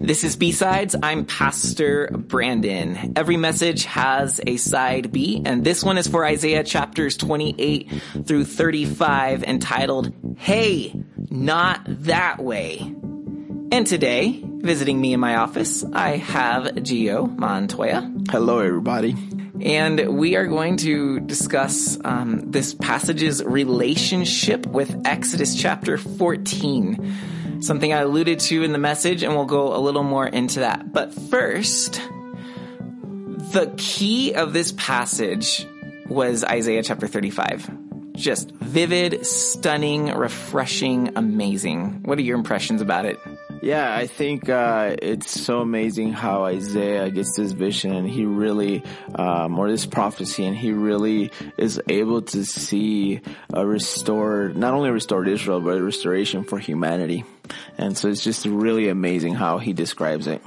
This is B-Sides. I'm Pastor Brandon. Every message has a side B, and this one is for Isaiah chapters 28 through 35 entitled, Hey, Not That Way. And today, visiting me in my office, I have Geo Montoya. Hello, everybody. And we are going to discuss um, this passage's relationship with Exodus chapter 14 something I alluded to in the message, and we'll go a little more into that. But first, the key of this passage was Isaiah chapter 35. Just vivid, stunning, refreshing, amazing. What are your impressions about it? Yeah, I think uh, it's so amazing how Isaiah gets this vision and he really, um, or this prophecy, and he really is able to see a restored, not only restored Israel, but a restoration for humanity. And so it's just really amazing how he describes it.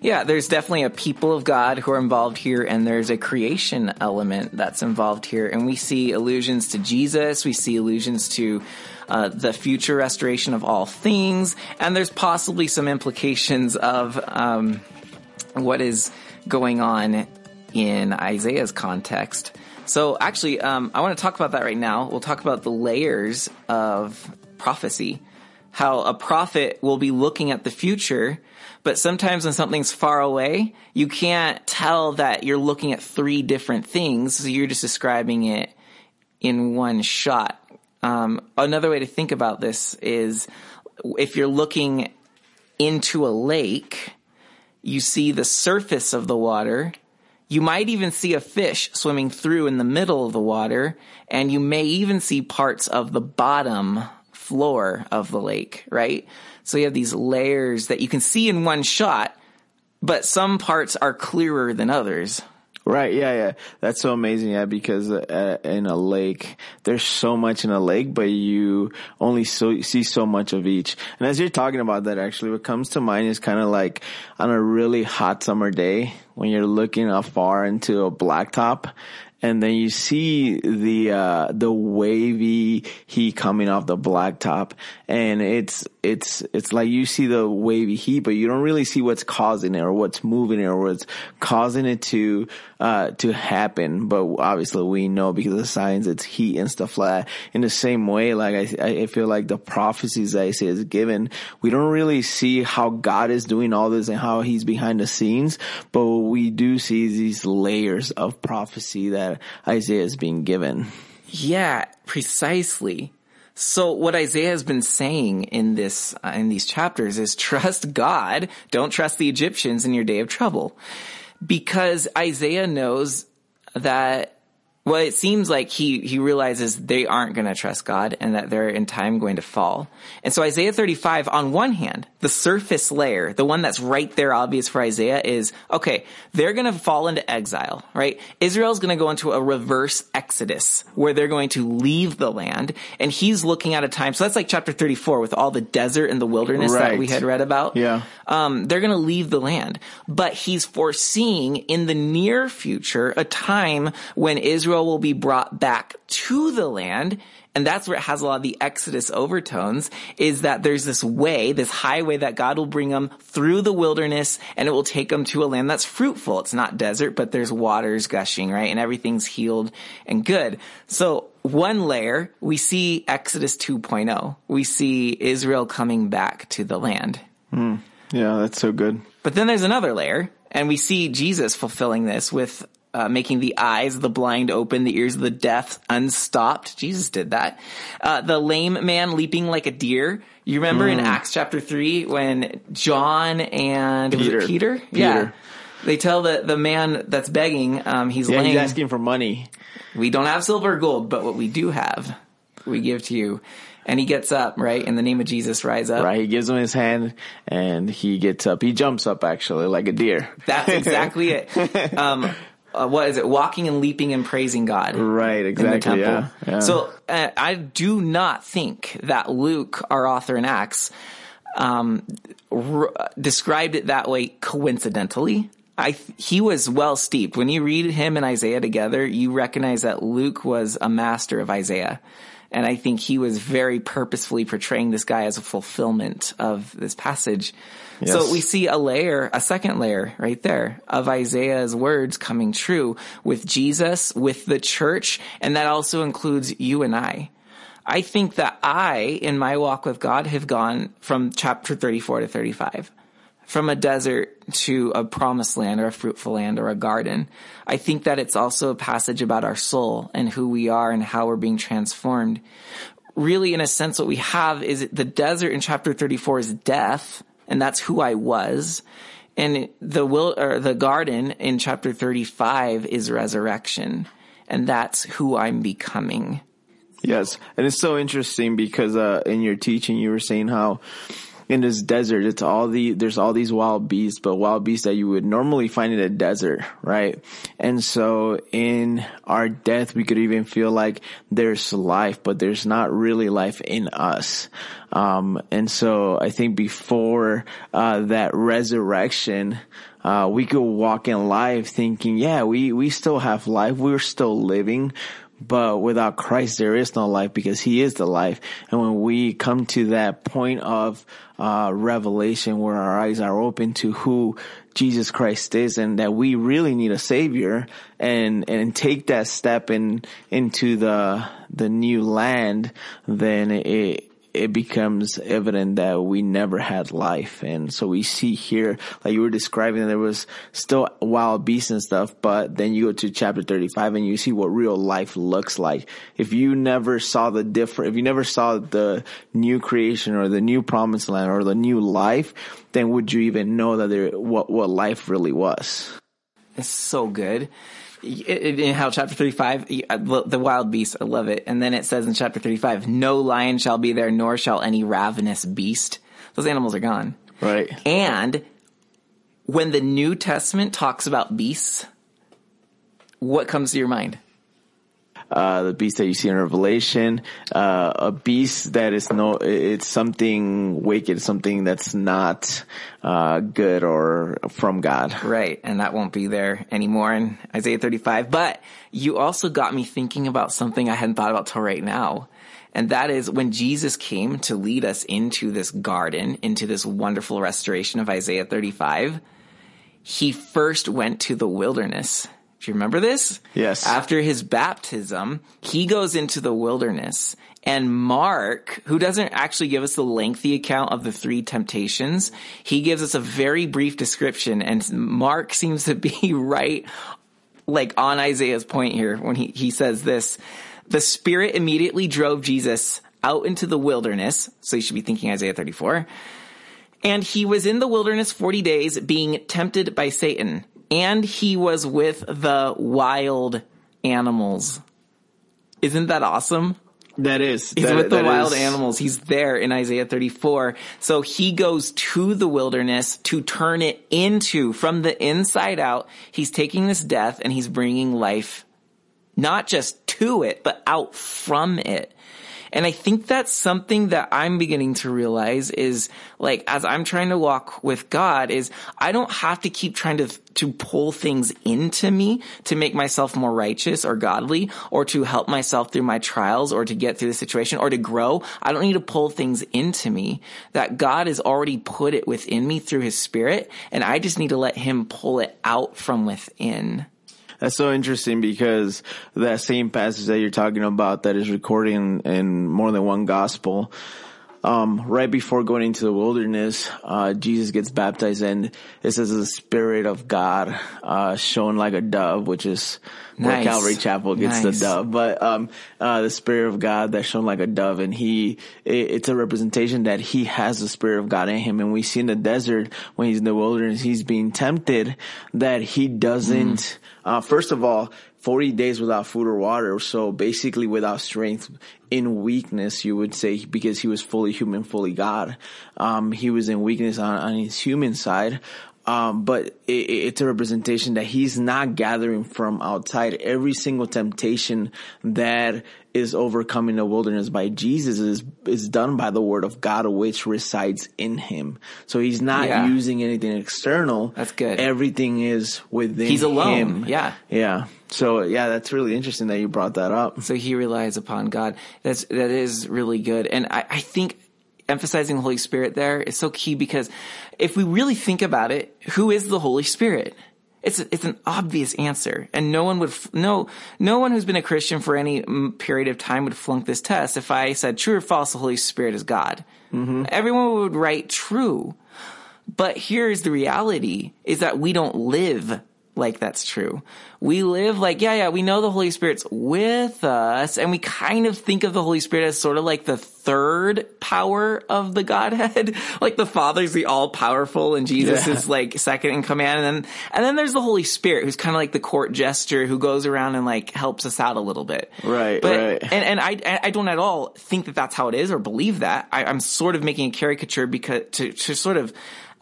Yeah, there's definitely a people of God who are involved here, and there's a creation element that's involved here. And we see allusions to Jesus, we see allusions to uh, the future restoration of all things, and there's possibly some implications of um, what is going on in Isaiah's context. So, actually, um, I want to talk about that right now. We'll talk about the layers of prophecy. How a prophet will be looking at the future, but sometimes when something's far away, you can't tell that you're looking at three different things, so you're just describing it in one shot. Um, another way to think about this is if you're looking into a lake, you see the surface of the water. You might even see a fish swimming through in the middle of the water, and you may even see parts of the bottom floor of the lake, right? So you have these layers that you can see in one shot, but some parts are clearer than others. Right. Yeah. Yeah. That's so amazing. Yeah. Because uh, in a lake, there's so much in a lake, but you only so, see so much of each. And as you're talking about that, actually, what comes to mind is kind of like on a really hot summer day when you're looking afar into a blacktop and then you see the uh, the wavy heat coming off the blacktop, and it's it's it's like you see the wavy heat, but you don't really see what's causing it or what's moving it or what's causing it to uh, to happen. But obviously, we know because of the science, it's heat and stuff like that. In the same way, like I I feel like the prophecies that Isaiah is given, we don't really see how God is doing all this and how He's behind the scenes, but we do see these layers of prophecy that Isaiah is being given. Yeah, precisely. So what Isaiah has been saying in this uh, in these chapters is trust God, don't trust the Egyptians in your day of trouble. Because Isaiah knows that well, it seems like he, he realizes they aren't going to trust God and that they're in time going to fall. And so Isaiah 35, on one hand, the surface layer, the one that's right there obvious for Isaiah is, okay, they're going to fall into exile, right? Israel's going to go into a reverse exodus where they're going to leave the land and he's looking at a time. So that's like chapter 34 with all the desert and the wilderness right. that we had read about. Yeah. Um, they're going to leave the land, but he's foreseeing in the near future a time when Israel Israel will be brought back to the land. And that's where it has a lot of the Exodus overtones is that there's this way, this highway that God will bring them through the wilderness and it will take them to a land that's fruitful. It's not desert, but there's waters gushing, right? And everything's healed and good. So one layer, we see Exodus 2.0. We see Israel coming back to the land. Mm. Yeah, that's so good. But then there's another layer and we see Jesus fulfilling this with uh, making the eyes of the blind open, the ears of the deaf unstopped. Jesus did that. Uh, the lame man leaping like a deer. You remember mm. in hmm. Acts chapter three when John and Peter. Peter? Peter? Yeah. They tell the, the man that's begging, um, he's yeah, lame. he's asking for money. We don't have silver or gold, but what we do have, we give to you. And he gets up, right? In the name of Jesus, rise up. Right. He gives him his hand and he gets up. He jumps up actually like a deer. That's exactly it. Um, uh, what is it? Walking and leaping and praising God. Right, exactly. Yeah, yeah, So uh, I do not think that Luke, our author in Acts, um, r- described it that way coincidentally. I he was well steeped. When you read him and Isaiah together, you recognize that Luke was a master of Isaiah And I think he was very purposefully portraying this guy as a fulfillment of this passage. Yes. So we see a layer, a second layer right there of Isaiah's words coming true with Jesus, with the church, and that also includes you and I. I think that I, in my walk with God, have gone from chapter 34 to 35 from a desert to a promised land or a fruitful land or a garden. I think that it's also a passage about our soul and who we are and how we're being transformed. Really, in a sense, what we have is the desert in chapter 34 is death, and that's who I was. And the will, or the garden in chapter 35 is resurrection, and that's who I'm becoming. Yes. And it's so interesting because, uh, in your teaching, you were saying how in this desert, it's all the, there's all these wild beasts, but wild beasts that you would normally find in a desert, right? And so in our death, we could even feel like there's life, but there's not really life in us. Um, and so I think before, uh, that resurrection, uh, we could walk in life thinking, yeah, we, we still have life. We're still living. But without Christ, there is no life because He is the life. And when we come to that point of uh, revelation where our eyes are open to who Jesus Christ is and that we really need a savior and, and take that step in, into the, the new land, then it, it becomes evident that we never had life. And so we see here, like you were describing, there was still wild beasts and stuff, but then you go to chapter 35 and you see what real life looks like. If you never saw the different, if you never saw the new creation or the new promised land or the new life, then would you even know that there, what, what life really was? It's so good in how chapter 35 uh, the wild beast i love it. And then it says in chapter 35 no lion shall be there nor shall any ravenous beast. Those animals are gone. Right. And when the new testament talks about beasts what comes to your mind uh, the beast that you see in Revelation, uh, a beast that is no, it's something wicked, something that's not, uh, good or from God. Right. And that won't be there anymore in Isaiah 35. But you also got me thinking about something I hadn't thought about till right now. And that is when Jesus came to lead us into this garden, into this wonderful restoration of Isaiah 35, he first went to the wilderness do you remember this? Yes. After his baptism, he goes into the wilderness and Mark, who doesn't actually give us the lengthy account of the three temptations, he gives us a very brief description and Mark seems to be right like on Isaiah's point here when he, he says this. The spirit immediately drove Jesus out into the wilderness. So you should be thinking Isaiah 34. And he was in the wilderness 40 days being tempted by Satan and he was with the wild animals. Isn't that awesome? That is. He's that, with the wild is. animals. He's there in Isaiah 34. So he goes to the wilderness to turn it into, from the inside out, he's taking this death and he's bringing life, not just to it, but out from it. And I think that's something that I'm beginning to realize is like, as I'm trying to walk with God is I don't have to keep trying to, to pull things into me to make myself more righteous or godly or to help myself through my trials or to get through the situation or to grow. I don't need to pull things into me that God has already put it within me through his spirit. And I just need to let him pull it out from within. That's so interesting because that same passage that you're talking about that is recorded in, in more than one gospel, um, right before going into the wilderness, uh, Jesus gets baptized and it says the Spirit of God, uh, shown like a dove, which is nice. where Calvary Chapel gets nice. the dove. But, um, uh, the Spirit of God that's shown like a dove and he, it, it's a representation that he has the Spirit of God in him. And we see in the desert when he's in the wilderness, he's being tempted that he doesn't, mm. uh, first of all, 40 days without food or water. So basically without strength in weakness, you would say, because he was fully human, fully God. Um, he was in weakness on, on his human side. Um, but it, it's a representation that he's not gathering from outside. Every single temptation that is overcoming the wilderness by Jesus is is done by the word of God which resides in him. So he's not Yeah. using anything external. That's good. Everything is within He's alone. him. Yeah. Yeah. So yeah, that's really interesting that you brought that up. So he relies upon God. That's that is really good. And I, I think emphasizing the Holy Spirit there is so key because if we really think about it, who is the Holy Spirit? It's it's an obvious answer, and no one would no no one who's been a Christian for any mm, period of time would flunk this test. If I said true or false, the Holy Spirit is God, everyone would write true. But here's the reality is that we don't live like that's true. We live like, yeah, yeah, we know the Holy Spirit's with us and we kind of think of the Holy Spirit as sort of like the third power of the Godhead. like the Father's the all powerful and Jesus Yeah. is like second in command. And then, and then there's the Holy Spirit who's kind of like the court jester who goes around and like helps us out a little bit. Right, But, right. and, and I, I don't at all think that that's how it is or believe that. I, I'm sort of making a caricature because to, to sort of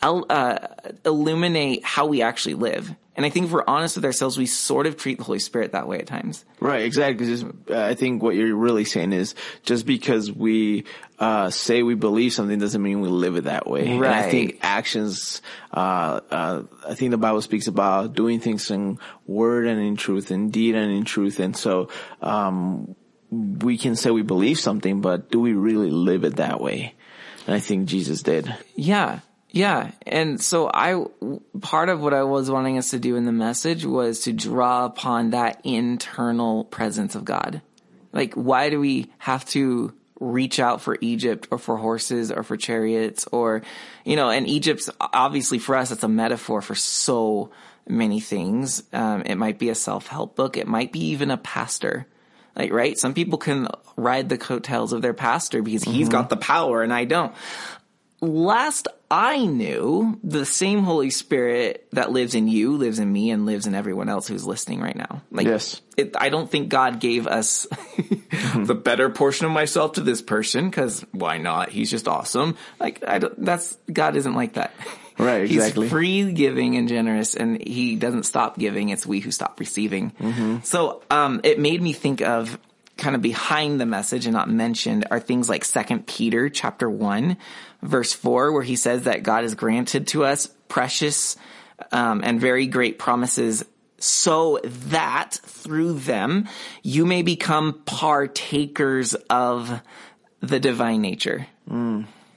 uh, illuminate how we actually live. And I think if we're honest with ourselves, we sort of treat the Holy Spirit that way at times. Right, exactly. Just, uh, I think what you're really saying is just because we uh, say we believe something doesn't mean we live it that way. And I think actions. Uh, uh, I think the Bible speaks about doing things in word and in truth, in deed and in truth, and so um, we can say we believe something, but do we really live it that way? And I think Jesus did. Yeah. Yeah. And so I, part of what I was wanting us to do in the message was to draw upon that internal presence of God. Like, why do we have to reach out for Egypt or for horses or for chariots or, you know, and Egypt's obviously for us, it's a metaphor for so many things. Um, it might be a self-help book. It might be even a pastor. Like, right? Some people can ride the coattails of their pastor because he's got the power and I don't last I knew, the same Holy Spirit that lives in you lives in me and lives in everyone else who's listening right now. Like, Yes. it, I don't think God gave us the better portion of myself to this person because why not? He's just awesome. Like, I don't, that's, God isn't like that. Right, exactly. He's free giving and generous and he doesn't stop giving. It's we who stop receiving. Mm-hmm. So, um, it made me think of kind of behind the message and not mentioned are things like second Peter chapter one, verse four, where he says that God has granted to us precious, um, and very great promises so that through them you may become partakers of the divine nature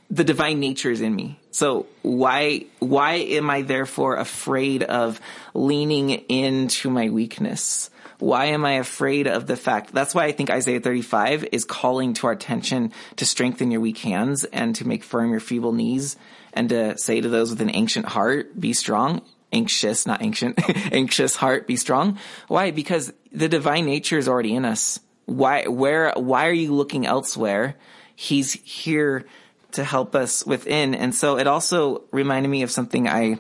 the divine nature is in me. So why why am I therefore afraid of leaning into my weakness? Why am I afraid of the fact? That's why I think Isaiah 35 is calling to our attention to strengthen your weak hands and to make firm your feeble knees and to say to those with an ancient heart, be strong. Anxious, not ancient, anxious heart, be strong. Why? Because the divine nature is already in us. Why, where, why are you looking elsewhere? He's here to help us within. And so it also reminded me of something I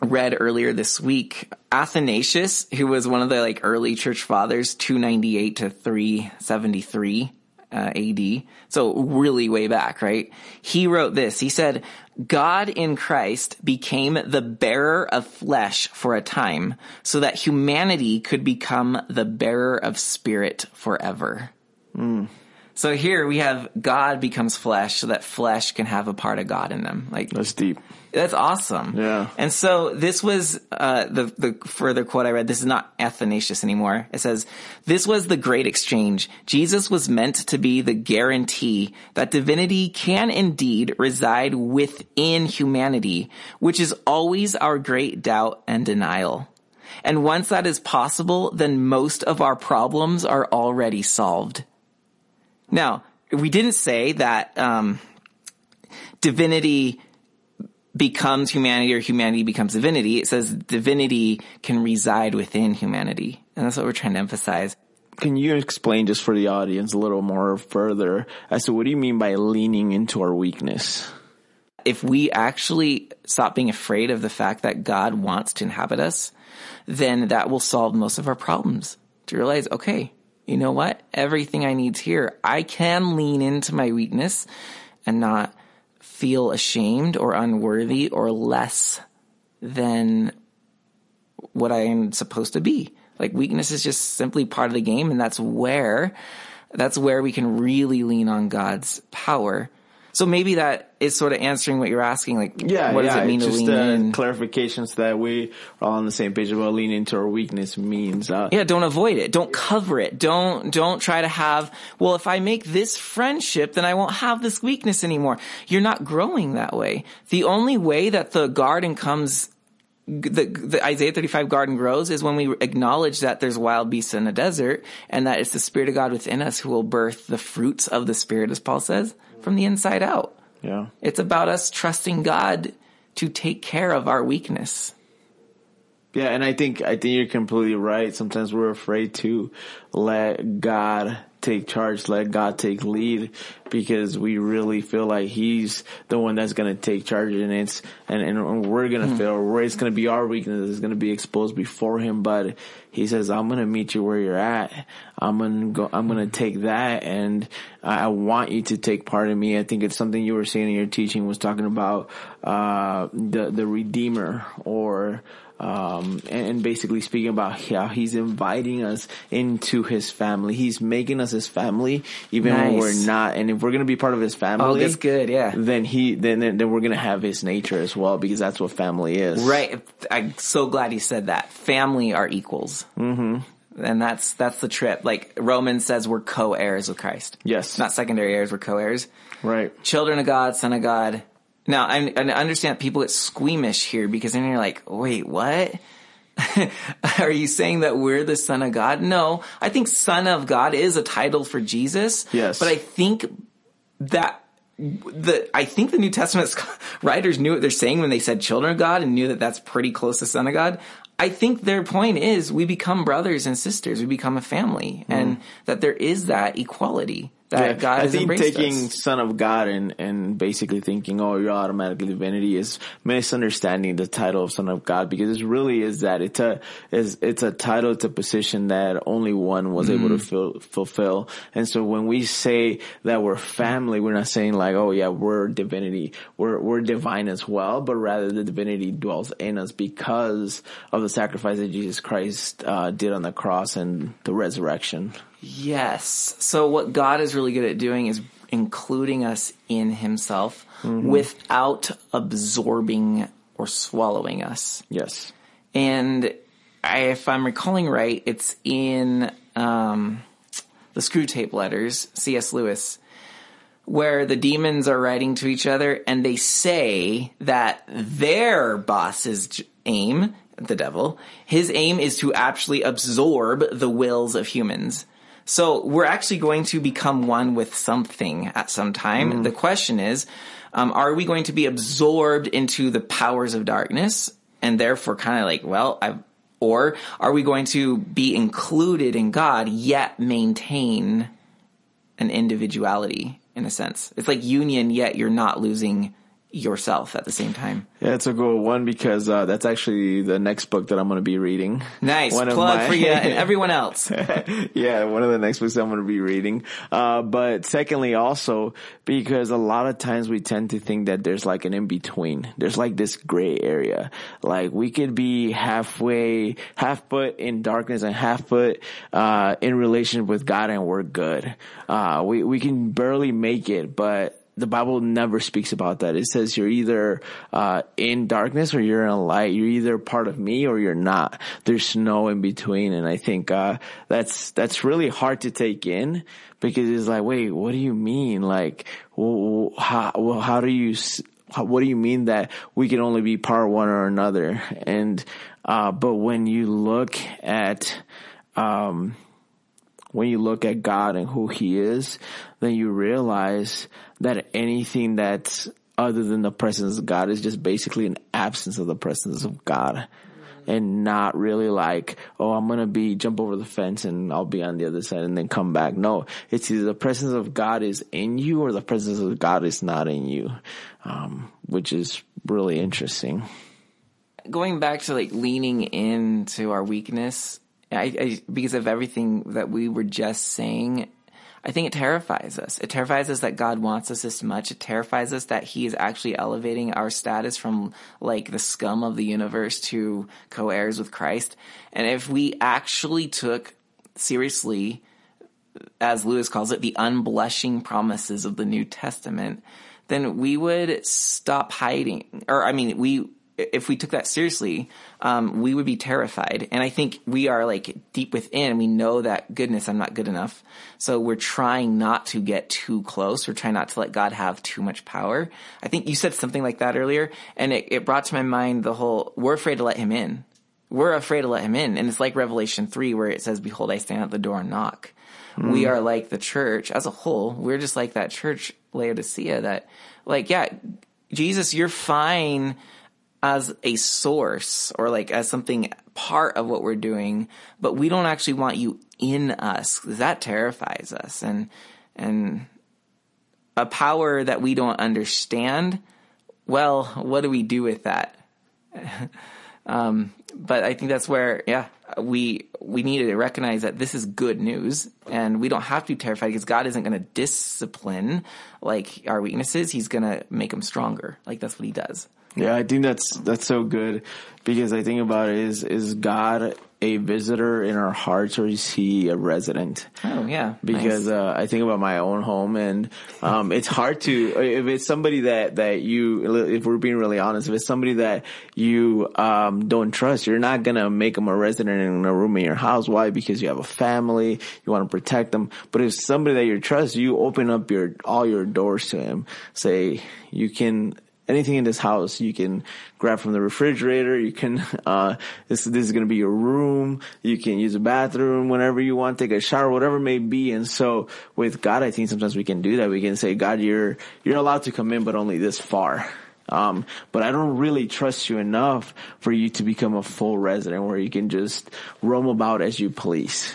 read earlier this week. Athanasius, who was one of the like early church fathers, 298 to 373 uh, AD. So really way back, right? He wrote this. He said, God in Christ became the bearer of flesh for a time so that humanity could become the bearer of spirit forever. So here we have God becomes flesh so that flesh can have a part of God in them. Like That's deep. That's awesome. Yeah. And so this was uh, the the further quote I read. This is not Athanasius anymore. It says, "This was the great exchange. Jesus was meant to be the guarantee that divinity can indeed reside within humanity, which is always our great doubt and denial." And once that is possible, then most of our problems are already solved. Now, we didn't say that um, divinity becomes humanity or humanity becomes divinity. It says divinity can reside within humanity. And that's what we're trying to emphasize. Can you explain just for the audience a little more further as to what do you mean by leaning into our weakness? If we actually stop being afraid of the fact that God wants to inhabit us, then that will solve most of our problems. To realize, okay, you know what? Everything I need's here. I can lean into my weakness and not feel ashamed or unworthy or less than what I am supposed to be. Like weakness is just simply part of the game and that's where That's where we can really lean on God's power. So maybe that is sort of answering what you're asking. Like, Yeah, what does yeah, it mean to lean uh, in? clarifications that we are all on the same page about lean into our weakness means. Uh, Yeah, don't avoid it. Don't cover it. Don't, don't try to have, well, if I make this friendship, then I won't have this weakness anymore. You're not growing that way. The only way that the garden comes, the, the Isaiah 35 garden grows is when we acknowledge that there's wild beasts in the desert and that it's the Spirit of God within us who will birth the fruits of the Spirit, as Paul says, from the inside out. yeah. It's about us trusting God to take care of our weakness. Yeah, and I think I think you're completely right. Sometimes we're afraid to let God take charge, let God take lead, because we really feel like He's the one that's going to take charge, and it's and, and we're going to feel, or it's going to be our weakness is going to be exposed before Him. But He says, "I'm going to meet you where you're at. I'm going to go. I'm going to take that, and I, I want you to take part in me." I think it's something you were saying in your teaching was talking about uh, the the Redeemer or um, and, basically speaking about how he's inviting us into his family. He's making us his family, even when we're not. And if we're gonna be part of his family, Oh, that's good. Yeah. Then he, then then then we're gonna have his nature as well, because that's what family is. Right. I'm so glad he said that. Family are equals. Mm-hmm. And that's, that's the trip. Like Romans says we're co-heirs with Christ. Yes. Not secondary heirs, we're co-heirs. Right. Children of God, son of God. Now, I, I understand people get squeamish here because then you're like, wait, what? Are you saying that we're the son of God? No, I think son of God is a title for Jesus. Yes. But I think that the I think the New Testament writers knew what they're saying when they said children of God and knew that that's pretty close to son of God. I think their point is we become brothers and sisters, we become a family, mm-hmm. and that there is that equality that Yeah, God I think taking us. son of God and, and basically thinking, oh, you're automatically divinity is misunderstanding the title of son of God because it really is that it's a, is, it's a title, it's a position that only one was able Mm. to fill, fulfill. And so when we say that we're family, we're not saying like, oh yeah, we're divinity, we're, we're divine as well, but rather the divinity dwells in us because of the sacrifice that Jesus Christ, uh, did on the cross and the resurrection. Yes. So what God is really good at doing is including us in himself without absorbing or swallowing us. Yes. And I, if I'm recalling right, it's in um, the Screwtape Letters, C.S. Lewis, where the demons are writing to each other and they say that their boss's aim, the devil, his aim is to actually absorb the wills of humans. So we're actually going to become one with something at some time. The question is, um, are we going to be absorbed into the powers of darkness and therefore kind of like, well, I've, or are we going to be included in God yet maintain an individuality in a sense? It's like union, yet you're not losing yourself at the same time. Yeah, it's a good one because uh, that's actually the next book that I'm going to be reading. Nice One plug my- for you and everyone else. yeah, one of the next books I'm going to be reading. Uh, but secondly, also because a lot of times we tend to think that there's like an in between. There's like this gray area. Like we could be halfway, half foot in darkness and half foot uh, in relation with God, and we're good. Uh, we we can barely make it, but the Bible never speaks about that. It says you're either uh, in darkness or you're in a light. You're either part of me or you're not. There's no in between, and I think uh, that's that's really hard to take in because it's like, wait, what do you mean? Like, well, how well, how do you? how- What do you mean that we can only be part one or another? And uh, but when you look at um, when you look at God and who He is, then you realize that anything that's other than the presence of God is just basically an absence of the presence of God. And not really like, oh, I'm gonna be, jump over the fence and I'll be on the other side and then come back. No, it's either the presence of God is in you or the presence of God is not in you. Um, which is really interesting. going back to like leaning into our weakness, I, I because of everything that we were just saying, I think it terrifies us. It terrifies us that God wants us this much. It terrifies us that He is actually elevating our status from like the scum of the universe to co-heirs with Christ. And if we actually took seriously as Lewis calls it, the unblushing promises of the New Testament, then we would stop hiding. Or, I mean, we, if we took that seriously, um, we would be terrified. And I think we are like deep within, we know that goodness, I'm not good enough. So we're trying not to get too close. We're trying not to let God have too much power. I think you said something like that earlier, and it, it brought to my mind the whole, we're afraid to let him in. We're afraid to let him in. And it's like Revelation 3 where it says, behold, I stand at the door and knock. Mm. We are like the church as a whole. We're just like that church Laodicea that like, yeah, Jesus, you're fine as a source or like as something part of what we're doing, but we don't actually want you in us. That terrifies us. And, and a power that we don't understand, well, what do we do with that? um, but I think that's where, yeah, we we need to recognize that this is good news, and we don't have to be terrified because God isn't going to discipline like our weaknesses. He's going to make them stronger. Like that's what He does. Yeah, I think that's that's so good because I think about it is is God a visitor in our hearts or is he a resident? Oh yeah. Because nice. uh, I think about my own home and um, it's hard to if it's somebody that that you if we're being really honest if it's somebody that you um, don't trust you're not gonna make them a resident in a room in your house. Why? Because you have a family you want to protect them. But if somebody that you trust you open up your all your doors to him. Say you can anything in this house you can grab from the refrigerator. You can, uh, this, this is going to be your room. You can use a bathroom whenever you want, take a shower, whatever it may be. And so with God, I think sometimes we can do that. We can say, God, you're, you're allowed to come in, but only this far. Um, but I don't really trust you enough for you to become a full resident where you can just roam about as you please.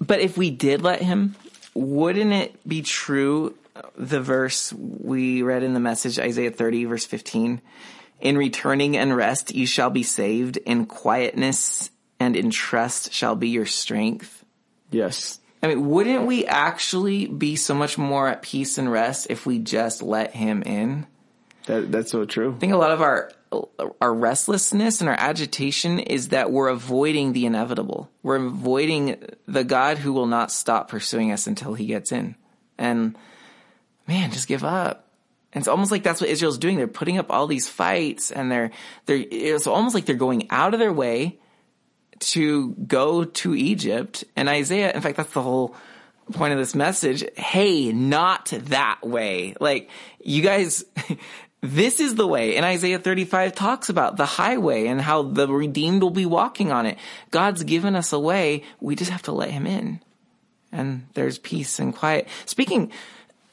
But if we did let him, wouldn't it be true the verse we read in the message, Isaiah 30 verse 15. In returning and rest you shall be saved. In quietness and in trust shall be your strength. Yes. I mean, wouldn't we actually be so much more at peace and rest if we just let him in? That, that's so true. I think a lot of our our restlessness and our agitation is that we're avoiding the inevitable. We're avoiding the God who will not stop pursuing us until he gets in. And man, just give up. And it's almost like that's what Israel's doing. They're putting up all these fights and they're, they're, it's almost like they're going out of their way to go to Egypt. And Isaiah, in fact, that's the whole point of this message. Hey, not that way. Like, you guys, this is the way. And Isaiah 35 talks about the highway and how the redeemed will be walking on it. God's given us a way. We just have to let him in. And there's peace and quiet. Speaking,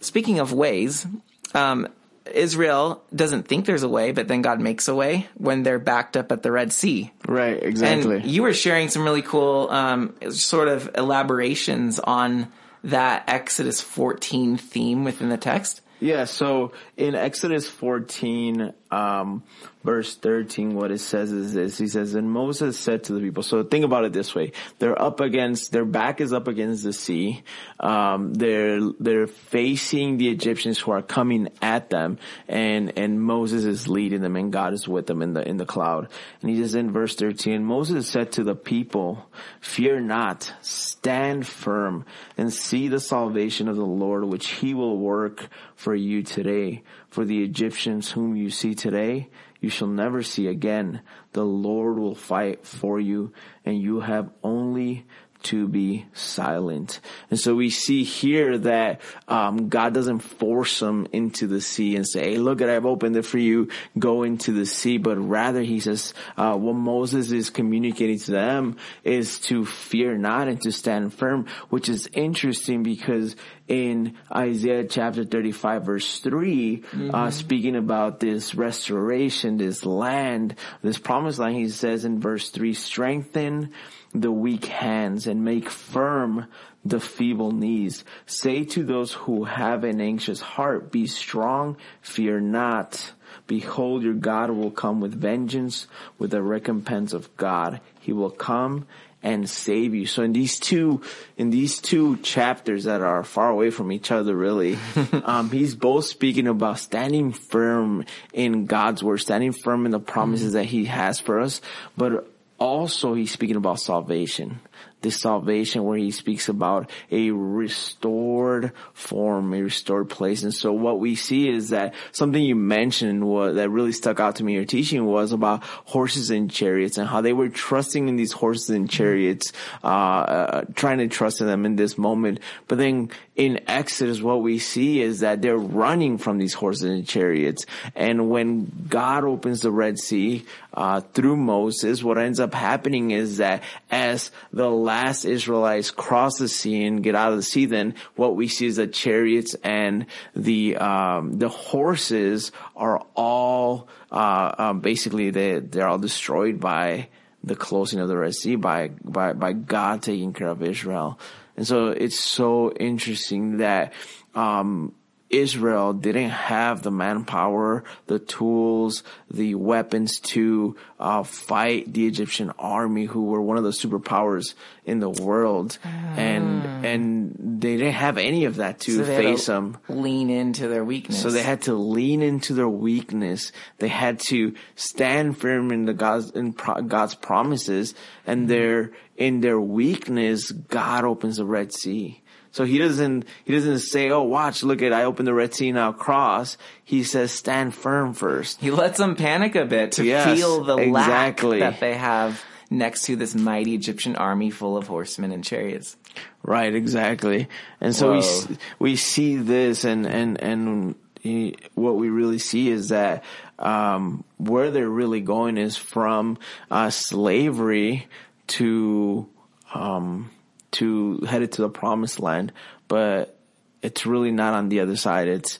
Speaking of ways, um, Israel doesn't think there's a way, but then God makes a way when they're backed up at the Red Sea. Right, exactly. And you were sharing some really cool um, sort of elaborations on that Exodus 14 theme within the text. Yeah, so in Exodus 14, um, verse 13, what it says is this. He says, and Moses said to the people, so think about it this way. They're up against, their back is up against the sea. Um, they're, they're facing the Egyptians who are coming at them and, and Moses is leading them and God is with them in the, in the cloud. And he says in verse 13, Moses said to the people, fear not, stand firm and see the salvation of the Lord, which he will work for you today. For the Egyptians whom you see today, you shall never see again. The Lord will fight for you and you have only to be silent. And so we see here that um, God doesn't force them into the sea and say, "Hey, look at I've opened it for you. Go into the sea." But rather, He says, uh, what Moses is communicating to them is to fear not and to stand firm, which is interesting because in Isaiah chapter 35 verse 3, uh, mm-hmm. uh, speaking about this restoration, this land, this promised land, he says in verse 3, strengthen the weak hands and make firm the feeble knees. Say to those who have an anxious heart, be strong, fear not. Behold, your God will come with vengeance, with the recompense of God. He will come and save you. So in these two, in these two chapters that are far away from each other, really, um, he's both speaking about standing firm in God's word, standing firm in the promises that he has for us, but also he's speaking about salvation this salvation where he speaks about a restored form, a restored place. And so what we see is that something you mentioned was, that really stuck out to me, in your teaching was about horses and chariots and how they were trusting in these horses and chariots, uh, uh, trying to trust in them in this moment. But then in Exodus, what we see is that they're running from these horses and chariots. And when God opens the Red Sea, uh, through Moses, what ends up happening is that as the last Israelites cross the sea and get out of the sea, then what we see is that chariots and the um, the horses are all uh, um, basically they they're all destroyed by the closing of the Red Sea by by by God taking care of Israel. And so it's so interesting that um, Israel didn't have the manpower, the tools, the weapons to uh, fight the Egyptian army, who were one of the superpowers in the world, and Ah. and they didn't have any of that to So face to them. Lean into their weakness. So they had to lean into their weakness. They had to stand firm in the God's in pro, God's promises, and their in their weakness, God opens the Red Sea. So he doesn't he doesn't say, "Oh, watch, look at I opened the Red Sea now cross." He says, "Stand firm first. He lets them panic a bit to Yes, feel the exactly. lack that they have next to this mighty Egyptian army full of horsemen and chariots. Right, exactly. And so we Whoa. s- we see this, and and and he, what we really see is that um, where they're really going is from uh, slavery to um, to headed to the promised land, but it's really not on the other side. It's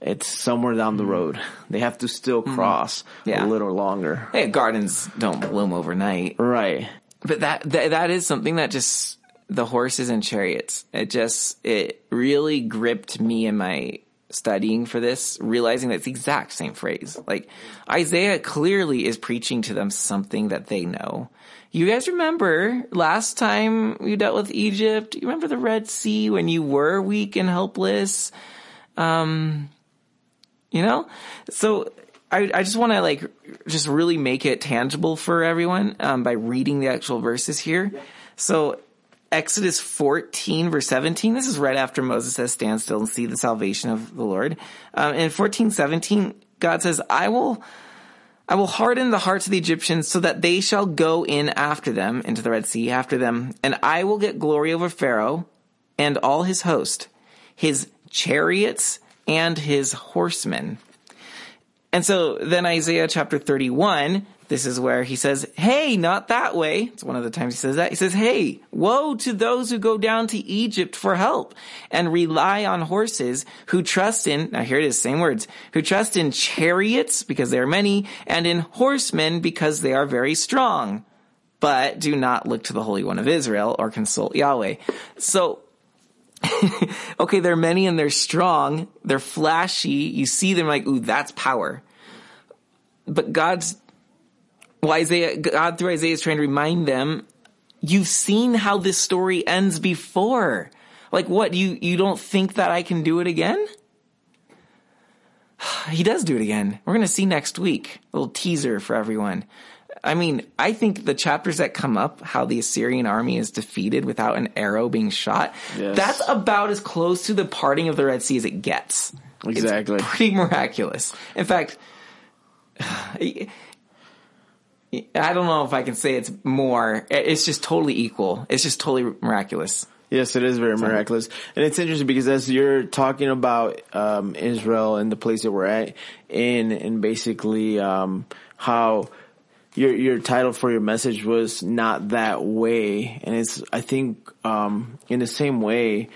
it's somewhere down the mm. road. They have to still mm-hmm. cross Yeah. a little longer. Hey, gardens don't bloom overnight. Right. But that, that that is something that just the horses and chariots. It just it really gripped me and my studying for this, realizing that it's the exact same phrase. Like Isaiah clearly is preaching to them something that they know. You guys remember last time we dealt with Egypt? You remember the Red Sea when you were weak and helpless? Um, you know? So I, I just want to like just really make it tangible for everyone um, by reading the actual verses here. So Exodus 14 verse 17, this is right after Moses says, stand still and see the salvation of the Lord. Um, in 14, 17, God says, I will, I will harden the hearts of the Egyptians so that they shall go in after them into the Red Sea after them. And I will get glory over Pharaoh and all his host, his chariots and his horsemen. And so then Isaiah chapter 31, this is where he says, Hey, not that way. It's one of the times he says that. He says, Hey, woe to those who go down to Egypt for help and rely on horses who trust in, now here it is, same words, who trust in chariots because they are many and in horsemen because they are very strong, but do not look to the Holy One of Israel or consult Yahweh. So okay, they're many and they're strong, they're flashy. You see them like, ooh, that's power. But God's, well, Isaiah, God through Isaiah is trying to remind them, you've seen how this story ends before. Like what, you, you don't think that I can do it again? He does do it again. We're going to see next week. A little teaser for everyone. I mean, I think the chapters that come up, how the Assyrian army is defeated without an arrow being shot, Yes. that's about as close to the parting of the Red Sea as it gets. Exactly. It's pretty miraculous. In fact, I don't know if I can say it's more. It's just totally equal. It's just totally miraculous. Yes, it is very miraculous, and it's interesting because as you're talking about um, Israel and the place that we're at in, and basically um, how your your title for your message was not that way, and it's I think um, in the same way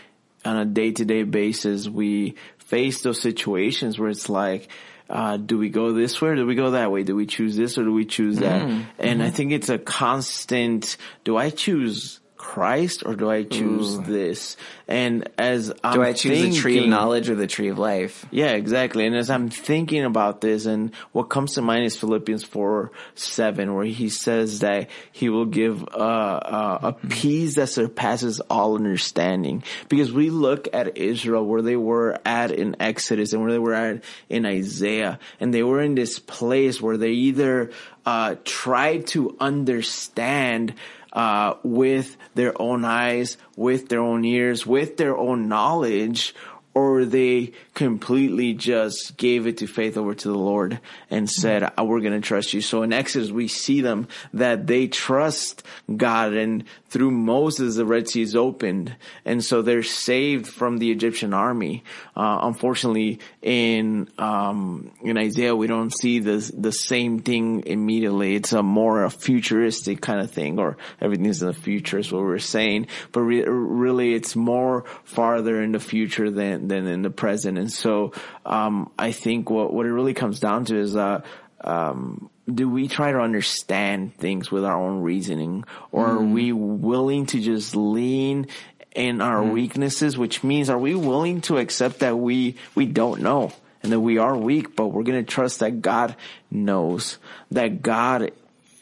on a day to day basis we face those situations where it's like. Uh, do we go this way or do we go that way? Do we choose this or do we choose that? And I think it's a constant, do I choose Christ or do I choose this? And as I'm Do I choose the tree of knowledge or the tree of life? yeah, exactly. And as I'm thinking about this and what comes to mind is Philippians 4, 7, where he says that he will give uh, uh, a peace that surpasses all understanding. Because we look at Israel where they were at in Exodus and where they were at in Isaiah and they were in this place where they either uh, try to understand uh, with their own eyes, with their own ears, with their own knowledge, or they completely just gave it to faith over to the Lord and said, uh, we're going to trust you. So in Exodus, we see them that they trust God and through Moses, the Red Sea is opened. And so they're saved from the Egyptian army. Uh, unfortunately, in, um, in Isaiah, we don't see the, the same thing immediately. It's a more a futuristic kind of thing or everything's in the future is what we're saying. But re- really, it's more farther in the future than, than in the present. And so, um, I think what, what it really comes down to is, uh, um, do we try to understand things with our own reasoning or mm. are we willing to just lean in our mm. weaknesses, which means are we willing to accept that we, we don't know and that we are weak, but we're going to trust that God knows that God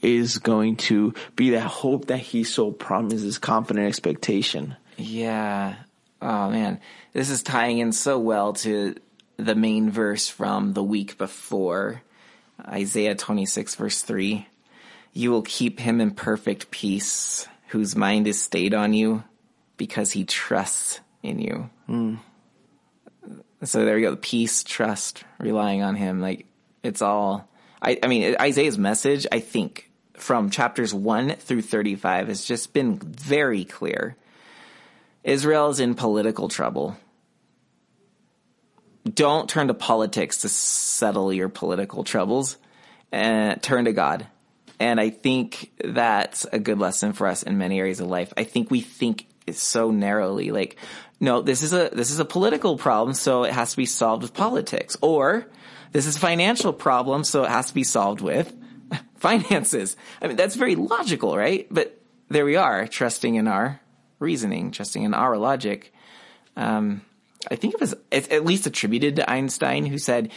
is going to be that hope that he so promises confident expectation. Yeah. Oh man, this is tying in so well to the main verse from the week before Isaiah 26 verse 3. You will keep him in perfect peace, whose mind is stayed on you because he trusts in you. Mm. So there we go. Peace, trust, relying on him. Like it's all, I, I mean, Isaiah's message, I think from chapters one through 35 has just been very clear. Israel is in political trouble don't turn to politics to settle your political troubles and turn to God. And I think that's a good lesson for us in many areas of life. I think we think so narrowly, like, no, this is a, this is a political problem, so it has to be solved with politics. Or, this is a financial problem, so it has to be solved with finances. I mean, that's very logical, right? But there we are, trusting in our reasoning, trusting in our logic. Um, I think it was it's at least attributed to Einstein, who said,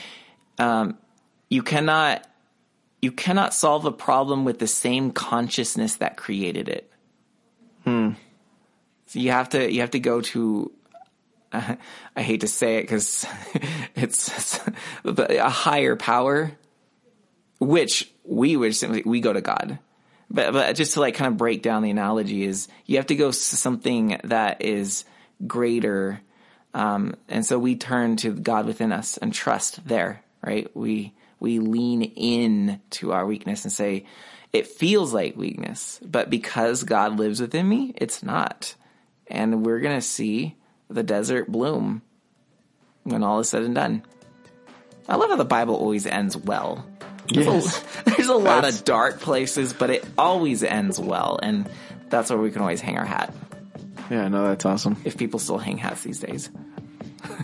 um, "You cannot you cannot solve a problem with the same consciousness that created it." Hmm. So you have to you have to go to. Uh, I hate to say it because it's a higher power, which we would simply we go to God. But but just to like kind of break down the analogy is you have to go to something that is greater um, and so we turn to God within us and trust there, right? We, we lean in to our weakness and say, it feels like weakness, but because God lives within me, it's not. And we're going to see the desert bloom when all is said and done. I love how the Bible always ends well. There's, a, there's a lot of dark places, but it always ends well. And that's where we can always hang our hat. Yeah, no, that's awesome. If people still hang hats these days.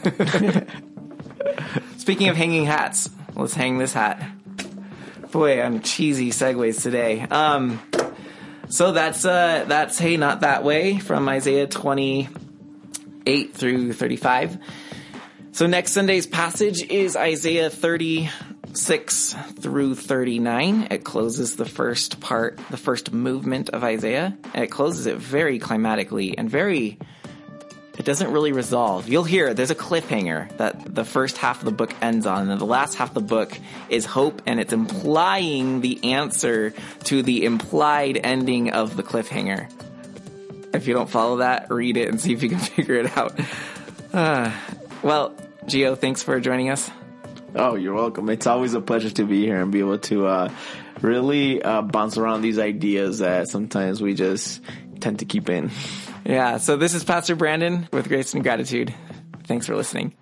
Speaking of hanging hats, let's hang this hat. Boy, I'm cheesy segues today. Um, so that's uh, that's hey, not that way from Isaiah 28 through 35. So next Sunday's passage is Isaiah 30 6 through 39. It closes the first part, the first movement of Isaiah, and it closes it very climatically and very, it doesn't really resolve. You'll hear there's a cliffhanger that the first half of the book ends on, and the last half of the book is hope, and it's implying the answer to the implied ending of the cliffhanger. If you don't follow that, read it and see if you can figure it out. Uh, well, Geo, thanks for joining us. Oh, you're welcome. It's always a pleasure to be here and be able to uh, really uh, bounce around these ideas that sometimes we just tend to keep in. Yeah. So this is Pastor Brandon with Grace and Gratitude. Thanks for listening.